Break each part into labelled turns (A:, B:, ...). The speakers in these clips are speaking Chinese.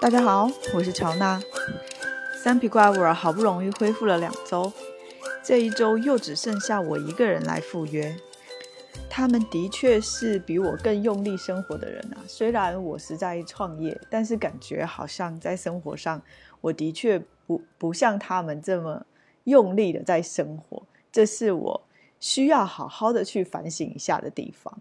A: 大家好，我是乔娜。三匹怪物儿好不容易恢复了两周，这一周又只剩下我一个人来赴约。他们的确是比我更用力生活的人啊。虽然我是在创业，但是感觉好像在生活上，我的确不不像他们这么用力的在生活。这是我需要好好的去反省一下的地方。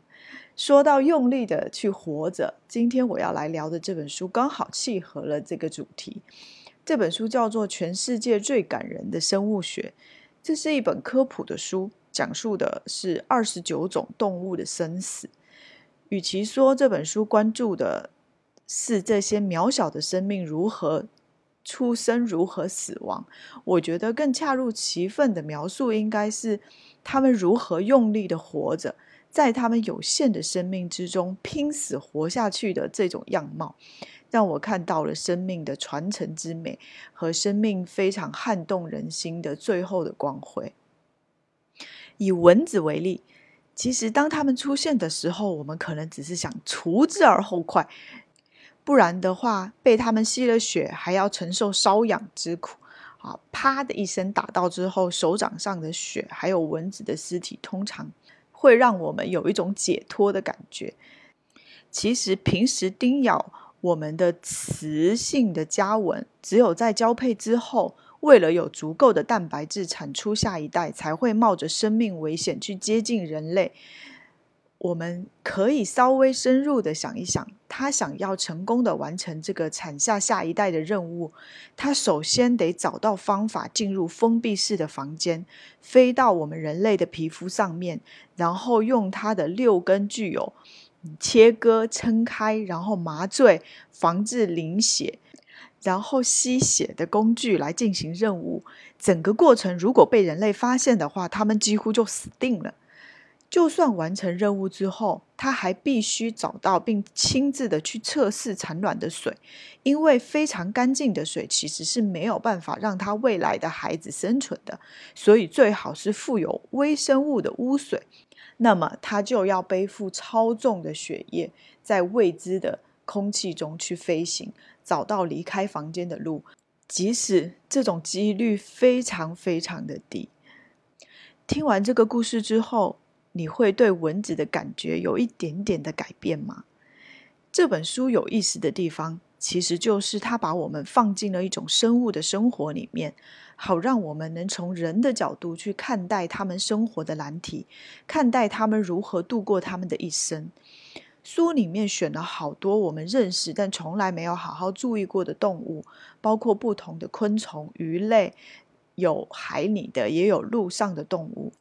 A: 说到用力的去活着，今天我要来聊的这本书刚好契合了这个主题。这本书叫做《全世界最感人的生物学》，这是一本科普的书，讲述的是二十九种动物的生死。与其说这本书关注的是这些渺小的生命如何出生、如何死亡，我觉得更恰如其分的描述应该是他们如何用力的活着。在他们有限的生命之中拼死活下去的这种样貌，让我看到了生命的传承之美和生命非常撼动人心的最后的光辉。以蚊子为例，其实当它们出现的时候，我们可能只是想除之而后快，不然的话被它们吸了血，还要承受瘙痒之苦。啊，啪的一声打到之后，手掌上的血还有蚊子的尸体，通常。会让我们有一种解脱的感觉。其实平时叮咬我们的雌性的家蚊，只有在交配之后，为了有足够的蛋白质产出下一代，才会冒着生命危险去接近人类。我们可以稍微深入的想一想，他想要成功的完成这个产下下一代的任务，他首先得找到方法进入封闭式的房间，飞到我们人类的皮肤上面，然后用他的六根具有切割、撑开，然后麻醉、防治淋血，然后吸血的工具来进行任务。整个过程如果被人类发现的话，他们几乎就死定了。就算完成任务之后，他还必须找到并亲自的去测试产卵的水，因为非常干净的水其实是没有办法让他未来的孩子生存的，所以最好是富有微生物的污水。那么他就要背负超重的血液，在未知的空气中去飞行，找到离开房间的路，即使这种几率非常非常的低。听完这个故事之后。你会对蚊子的感觉有一点点的改变吗？这本书有意思的地方，其实就是它把我们放进了一种生物的生活里面，好让我们能从人的角度去看待他们生活的难题，看待他们如何度过他们的一生。书里面选了好多我们认识但从来没有好好注意过的动物，包括不同的昆虫、鱼类。有海里的，也有陆上的动物。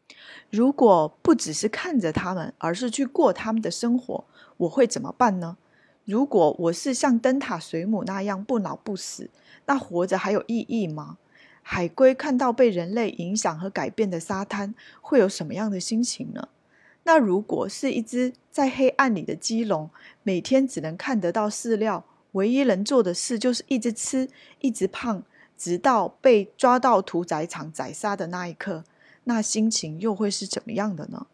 A: 如果不只是看着它们，而是去过它们的生活，我会怎么办呢？如果我是像灯塔水母那样不老不死，那活着还有意义吗？海龟看到被人类影响和改变的沙滩，会有什么样的心情呢？那如果是一只在黑暗里的鸡笼，每天只能看得到饲料，唯一能做的事就是一直吃，一直胖。直到被抓到屠宰场宰杀的那一刻，那心情又会是怎么样的呢？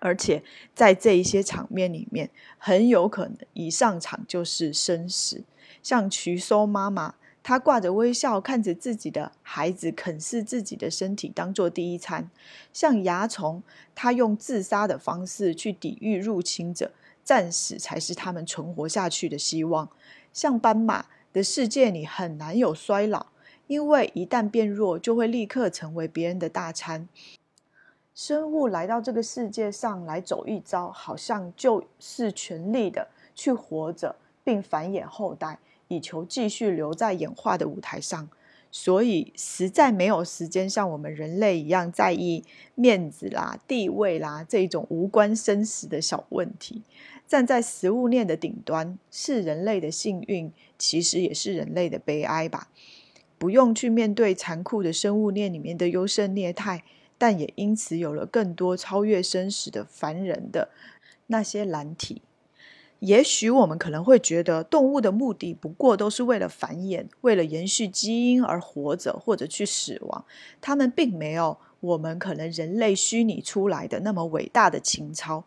A: 而且在这一些场面里面，很有可能一上场就是生死。像瞿收妈妈，她挂着微笑看着自己的孩子啃噬自己的身体当做第一餐；像蚜虫，它用自杀的方式去抵御入侵者，战死才是他们存活下去的希望；像斑马。的世界里很难有衰老，因为一旦变弱，就会立刻成为别人的大餐。生物来到这个世界上来走一遭，好像就是全力的去活着，并繁衍后代，以求继续留在演化的舞台上。所以，实在没有时间像我们人类一样在意面子啦、地位啦这种无关生死的小问题。站在食物链的顶端，是人类的幸运，其实也是人类的悲哀吧。不用去面对残酷的生物链里面的优胜劣汰，但也因此有了更多超越生死的凡人的那些难题。也许我们可能会觉得，动物的目的不过都是为了繁衍，为了延续基因而活着，或者去死亡。他们并没有我们可能人类虚拟出来的那么伟大的情操。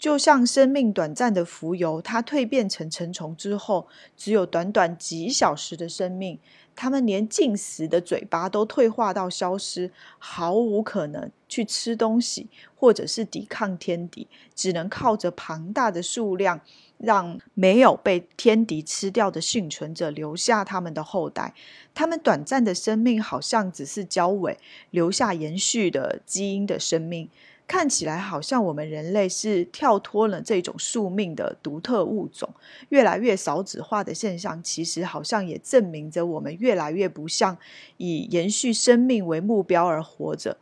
A: 就像生命短暂的浮游，它蜕变成成虫之后，只有短短几小时的生命。它们连进食的嘴巴都退化到消失，毫无可能去吃东西，或者是抵抗天敌，只能靠着庞大的数量，让没有被天敌吃掉的幸存者留下他们的后代。他们短暂的生命好像只是交尾，留下延续的基因的生命。看起来好像我们人类是跳脱了这种宿命的独特物种，越来越少子化的现象，其实好像也证明着我们越来越不像以延续生命为目标而活着。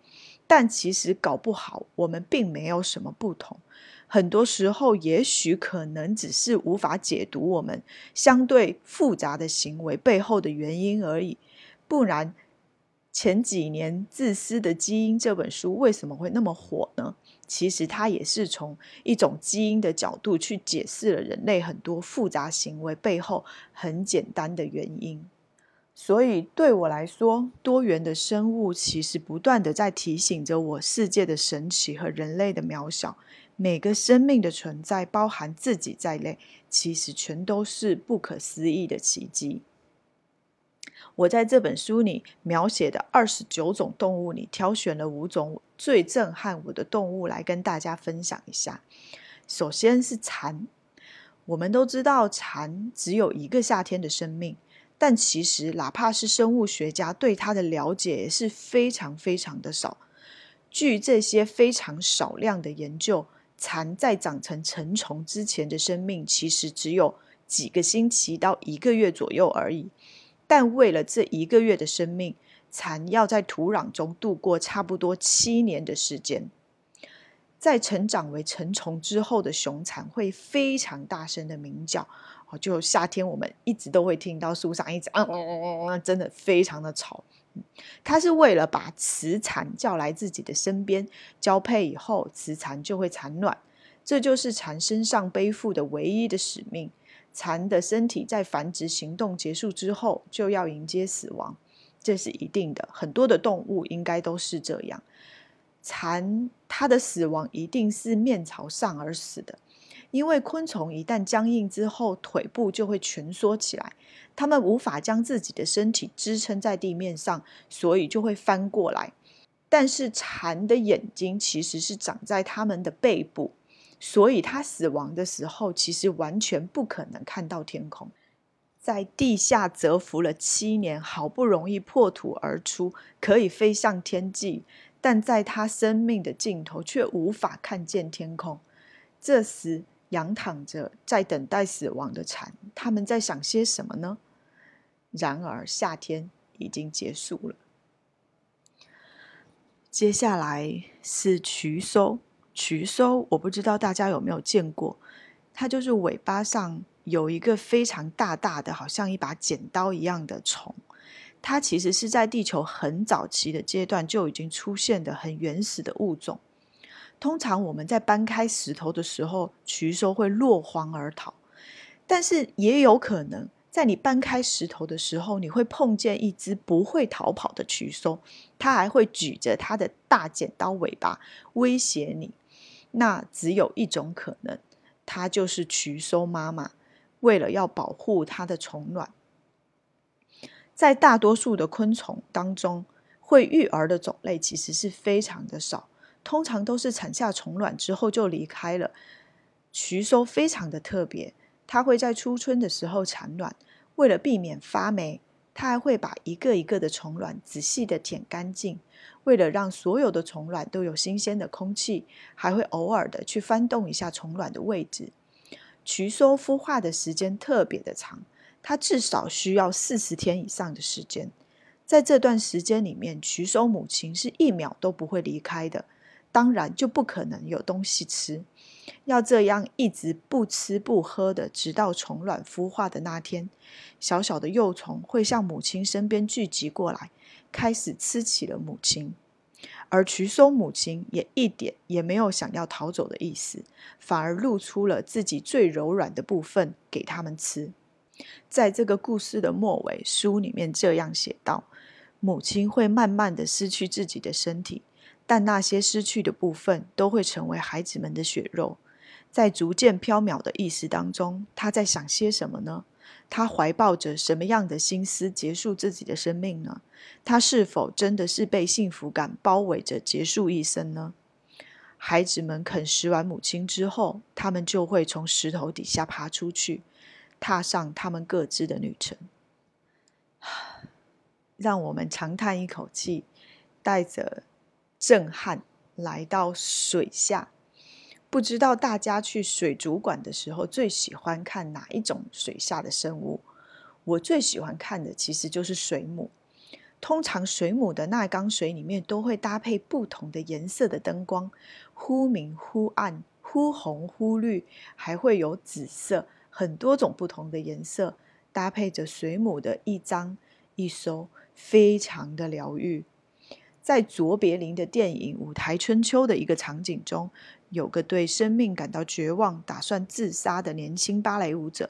A: 但其实搞不好，我们并没有什么不同。很多时候，也许可能只是无法解读我们相对复杂的行为背后的原因而已，不然。前几年《自私的基因》这本书为什么会那么火呢？其实它也是从一种基因的角度去解释了人类很多复杂行为背后很简单的原因。所以对我来说，多元的生物其实不断的在提醒着我世界的神奇和人类的渺小。每个生命的存在，包含自己在内，其实全都是不可思议的奇迹。我在这本书里描写的二十九种动物里，挑选了五种最震撼我的动物来跟大家分享一下。首先是蝉，我们都知道蝉只有一个夏天的生命，但其实哪怕是生物学家对它的了解也是非常非常的少。据这些非常少量的研究，蝉在长成成虫之前的生命其实只有几个星期到一个月左右而已。但为了这一个月的生命，蚕要在土壤中度过差不多七年的时间。在成长为成虫之后的雄蚕会非常大声的鸣叫，哦，就夏天我们一直都会听到树上一直嗯嗯嗯嗯，真的非常的吵。它是为了把雌蚕叫来自己的身边交配以后，雌蚕就会产卵，这就是蚕身上背负的唯一的使命。蚕的身体在繁殖行动结束之后就要迎接死亡，这是一定的。很多的动物应该都是这样。蚕它的死亡一定是面朝上而死的，因为昆虫一旦僵硬之后，腿部就会蜷缩起来，它们无法将自己的身体支撑在地面上，所以就会翻过来。但是蚕的眼睛其实是长在它们的背部。所以，他死亡的时候，其实完全不可能看到天空，在地下蛰伏了七年，好不容易破土而出，可以飞向天际，但在他生命的尽头，却无法看见天空。这时，仰躺着在等待死亡的蝉，他们在想些什么呢？然而，夏天已经结束了。接下来是瞿收。渠收，我不知道大家有没有见过，它就是尾巴上有一个非常大大的，好像一把剪刀一样的虫。它其实是在地球很早期的阶段就已经出现的很原始的物种。通常我们在搬开石头的时候，渠收会落荒而逃，但是也有可能在你搬开石头的时候，你会碰见一只不会逃跑的渠收，它还会举着它的大剪刀尾巴威胁你。那只有一种可能，它就是瞿收妈妈为了要保护它的虫卵。在大多数的昆虫当中，会育儿的种类其实是非常的少，通常都是产下虫卵之后就离开了。瞿收非常的特别，它会在初春的时候产卵，为了避免发霉，它还会把一个一个的虫卵仔细的舔干净。为了让所有的虫卵都有新鲜的空气，还会偶尔的去翻动一下虫卵的位置。瞿收孵化的时间特别的长，它至少需要四十天以上的时间。在这段时间里面，瞿收母亲是一秒都不会离开的，当然就不可能有东西吃。要这样一直不吃不喝的，直到虫卵孵化的那天，小小的幼虫会向母亲身边聚集过来。开始吃起了母亲，而瞿收母亲也一点也没有想要逃走的意思，反而露出了自己最柔软的部分给他们吃。在这个故事的末尾，书里面这样写道：母亲会慢慢的失去自己的身体，但那些失去的部分都会成为孩子们的血肉。在逐渐飘渺的意识当中，他在想些什么呢？他怀抱着什么样的心思结束自己的生命呢？他是否真的是被幸福感包围着结束一生呢？孩子们啃食完母亲之后，他们就会从石头底下爬出去，踏上他们各自的旅程。让我们长叹一口气，带着震撼来到水下。不知道大家去水族馆的时候最喜欢看哪一种水下的生物？我最喜欢看的其实就是水母。通常水母的那缸水里面都会搭配不同的颜色的灯光，忽明忽暗，忽红忽绿，还会有紫色，很多种不同的颜色搭配着水母的一张一收，非常的疗愈。在卓别林的电影《舞台春秋》的一个场景中。有个对生命感到绝望、打算自杀的年轻芭蕾舞者，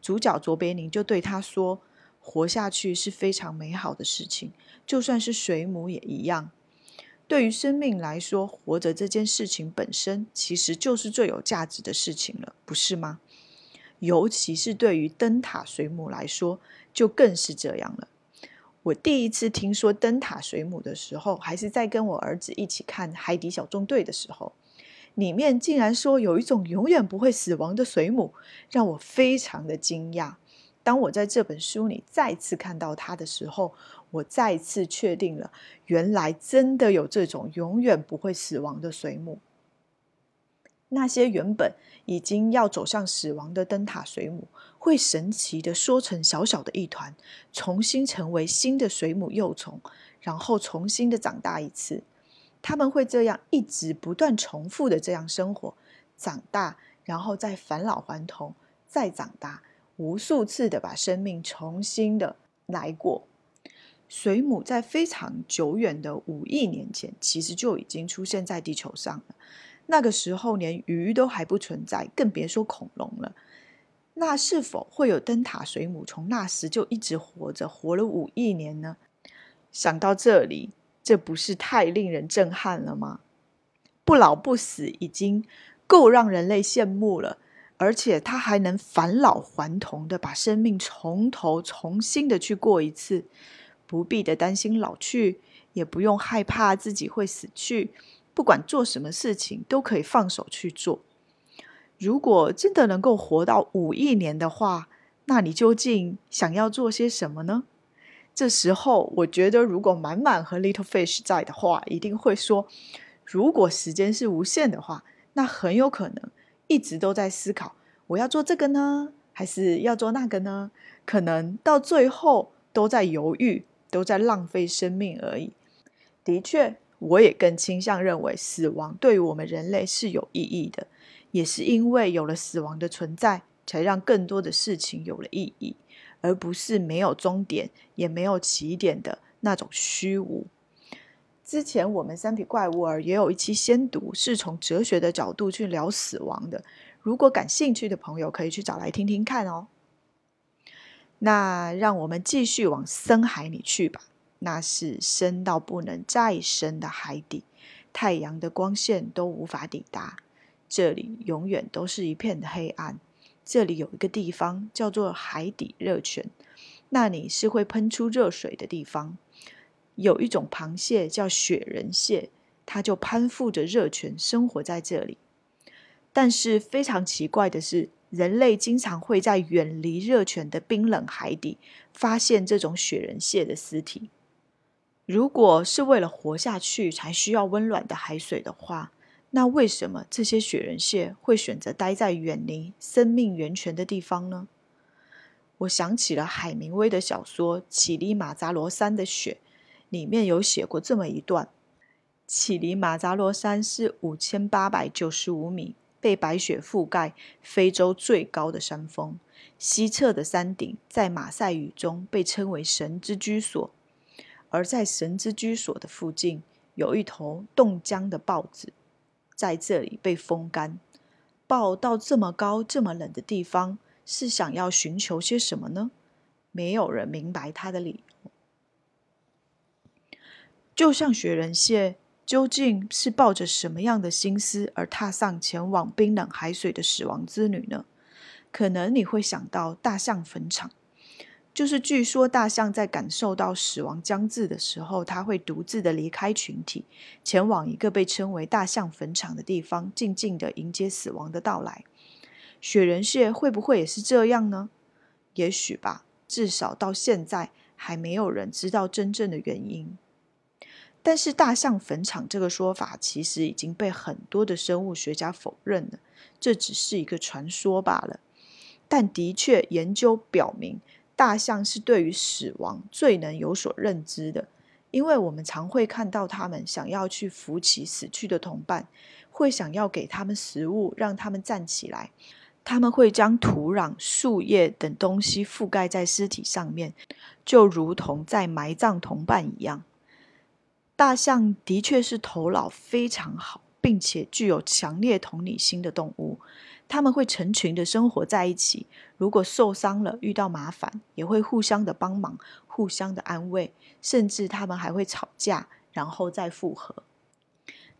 A: 主角卓别林就对他说：“活下去是非常美好的事情，就算是水母也一样。对于生命来说，活着这件事情本身其实就是最有价值的事情了，不是吗？尤其是对于灯塔水母来说，就更是这样了。我第一次听说灯塔水母的时候，还是在跟我儿子一起看《海底小纵队》的时候。”里面竟然说有一种永远不会死亡的水母，让我非常的惊讶。当我在这本书里再次看到它的时候，我再次确定了，原来真的有这种永远不会死亡的水母。那些原本已经要走向死亡的灯塔水母，会神奇的缩成小小的一团，重新成为新的水母幼虫，然后重新的长大一次。他们会这样一直不断重复的这样生活，长大，然后再返老还童，再长大，无数次的把生命重新的来过。水母在非常久远的五亿年前，其实就已经出现在地球上了。那个时候连鱼都还不存在，更别说恐龙了。那是否会有灯塔水母从那时就一直活着，活了五亿年呢？想到这里。这不是太令人震撼了吗？不老不死已经够让人类羡慕了，而且他还能返老还童的把生命从头重新的去过一次，不必的担心老去，也不用害怕自己会死去，不管做什么事情都可以放手去做。如果真的能够活到五亿年的话，那你究竟想要做些什么呢？这时候，我觉得如果满满和 Little Fish 在的话，一定会说：如果时间是无限的话，那很有可能一直都在思考，我要做这个呢，还是要做那个呢？可能到最后都在犹豫，都在浪费生命而已。的确，我也更倾向认为，死亡对于我们人类是有意义的，也是因为有了死亡的存在，才让更多的事情有了意义。而不是没有终点也没有起点的那种虚无。之前我们三体怪物儿也有一期先读，是从哲学的角度去聊死亡的。如果感兴趣的朋友可以去找来听听看哦。那让我们继续往深海里去吧，那是深到不能再深的海底，太阳的光线都无法抵达，这里永远都是一片的黑暗。这里有一个地方叫做海底热泉，那里是会喷出热水的地方。有一种螃蟹叫雪人蟹，它就攀附着热泉生活在这里。但是非常奇怪的是，人类经常会在远离热泉的冰冷海底发现这种雪人蟹的尸体。如果是为了活下去才需要温暖的海水的话，那为什么这些雪人蟹会选择待在远离生命源泉的地方呢？我想起了海明威的小说《乞力马扎罗山的雪》，里面有写过这么一段：乞力马扎罗山是五千八百九十五米，被白雪覆盖，非洲最高的山峰。西侧的山顶在马赛语中被称为神之居所，而在神之居所的附近有一头冻僵的豹子。在这里被风干，抱到这么高、这么冷的地方，是想要寻求些什么呢？没有人明白他的理由。就像雪人蟹究竟是抱着什么样的心思而踏上前往冰冷海水的死亡之旅呢？可能你会想到大象坟场，就是据说大象在感受到死亡将至的时候，它会独自的离开群体，前往一个被称为大象坟场的地方，静静的迎接死亡的到来。雪人蟹会不会也是这样呢？也许吧，至少到现在还没有人知道真正的原因。但是大象坟场这个说法其实已经被很多的生物学家否认了，这只是一个传说罢了。但的确，研究表明，大象是对于死亡最能有所认知的，因为我们常会看到它们想要去扶起死去的同伴，会想要给他们食物，让他们站起来。他们会将土壤、树叶等东西覆盖在尸体上面，就如同在埋葬同伴一样。大象的确是头脑非常好，并且具有强烈同理心的动物。他们会成群的生活在一起，如果受伤了、遇到麻烦，也会互相的帮忙、互相的安慰，甚至他们还会吵架，然后再复合。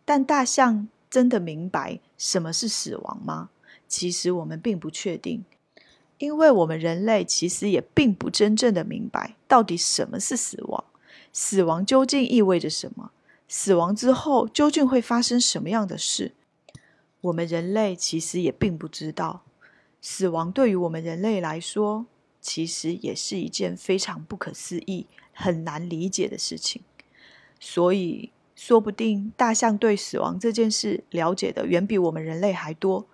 A: 但大象真的明白什么是死亡吗？其实我们并不确定，因为我们人类其实也并不真正的明白到底什么是死亡，死亡究竟意味着什么，死亡之后究竟会发生什么样的事，我们人类其实也并不知道。死亡对于我们人类来说，其实也是一件非常不可思议、很难理解的事情。所以，说不定大象对死亡这件事了解的远比我们人类还多。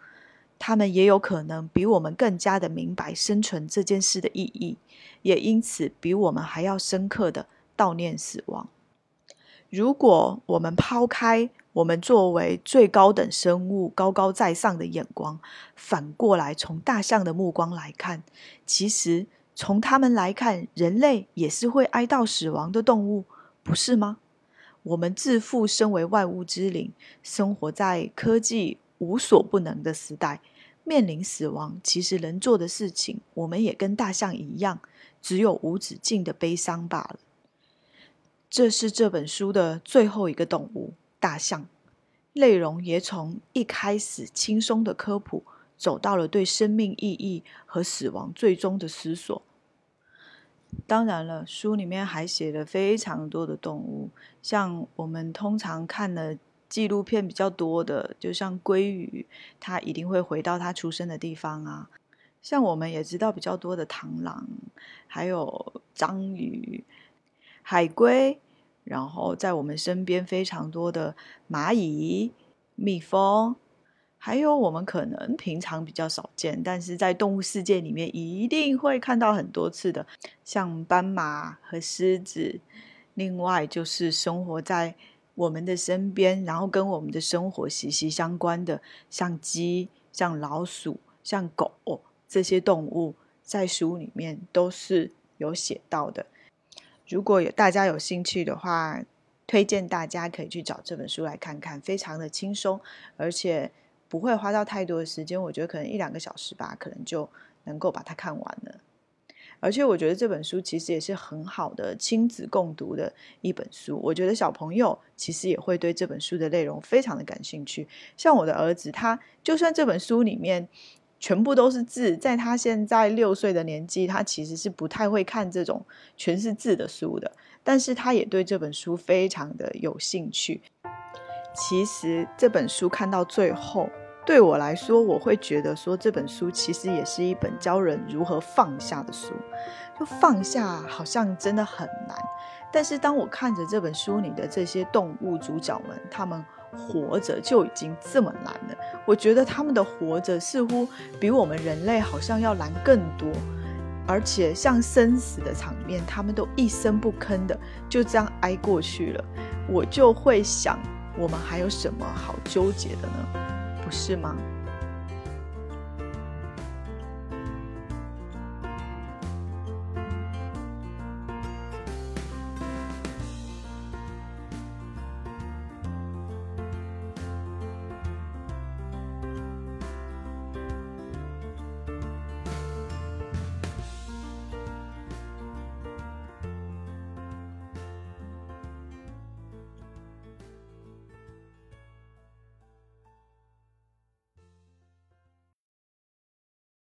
A: 他们也有可能比我们更加的明白生存这件事的意义，也因此比我们还要深刻的悼念死亡。如果我们抛开我们作为最高等生物高高在上的眼光，反过来从大象的目光来看，其实从他们来看，人类也是会哀悼死亡的动物，不是吗？我们自负身为万物之灵，生活在科技无所不能的时代。面临死亡，其实能做的事情，我们也跟大象一样，只有无止境的悲伤罢了。这是这本书的最后一个动物——大象。内容也从一开始轻松的科普，走到了对生命意义和死亡最终的思索。当然了，书里面还写了非常多的动物，像我们通常看的。纪录片比较多的，就像鲑鱼，它一定会回到它出生的地方啊。像我们也知道比较多的螳螂，还有章鱼、海龟，然后在我们身边非常多的蚂蚁、蜜蜂，还有我们可能平常比较少见，但是在动物世界里面一定会看到很多次的，像斑马和狮子。另外就是生活在。我们的身边，然后跟我们的生活息息相关的，像鸡、像老鼠、像狗这些动物，在书里面都是有写到的。如果有大家有兴趣的话，推荐大家可以去找这本书来看看，非常的轻松，而且不会花到太多的时间。我觉得可能一两个小时吧，可能就能够把它看完了。而且我觉得这本书其实也是很好的亲子共读的一本书。我觉得小朋友其实也会对这本书的内容非常的感兴趣。像我的儿子，他就算这本书里面全部都是字，在他现在六岁的年纪，他其实是不太会看这种全是字的书的。但是他也对这本书非常的有兴趣。其实这本书看到最后。对我来说，我会觉得说这本书其实也是一本教人如何放下的书。就放下好像真的很难，但是当我看着这本书里的这些动物主角们，他们活着就已经这么难了。我觉得他们的活着似乎比我们人类好像要难更多，而且像生死的场面，他们都一声不吭的就这样挨过去了。我就会想，我们还有什么好纠结的呢？不是吗？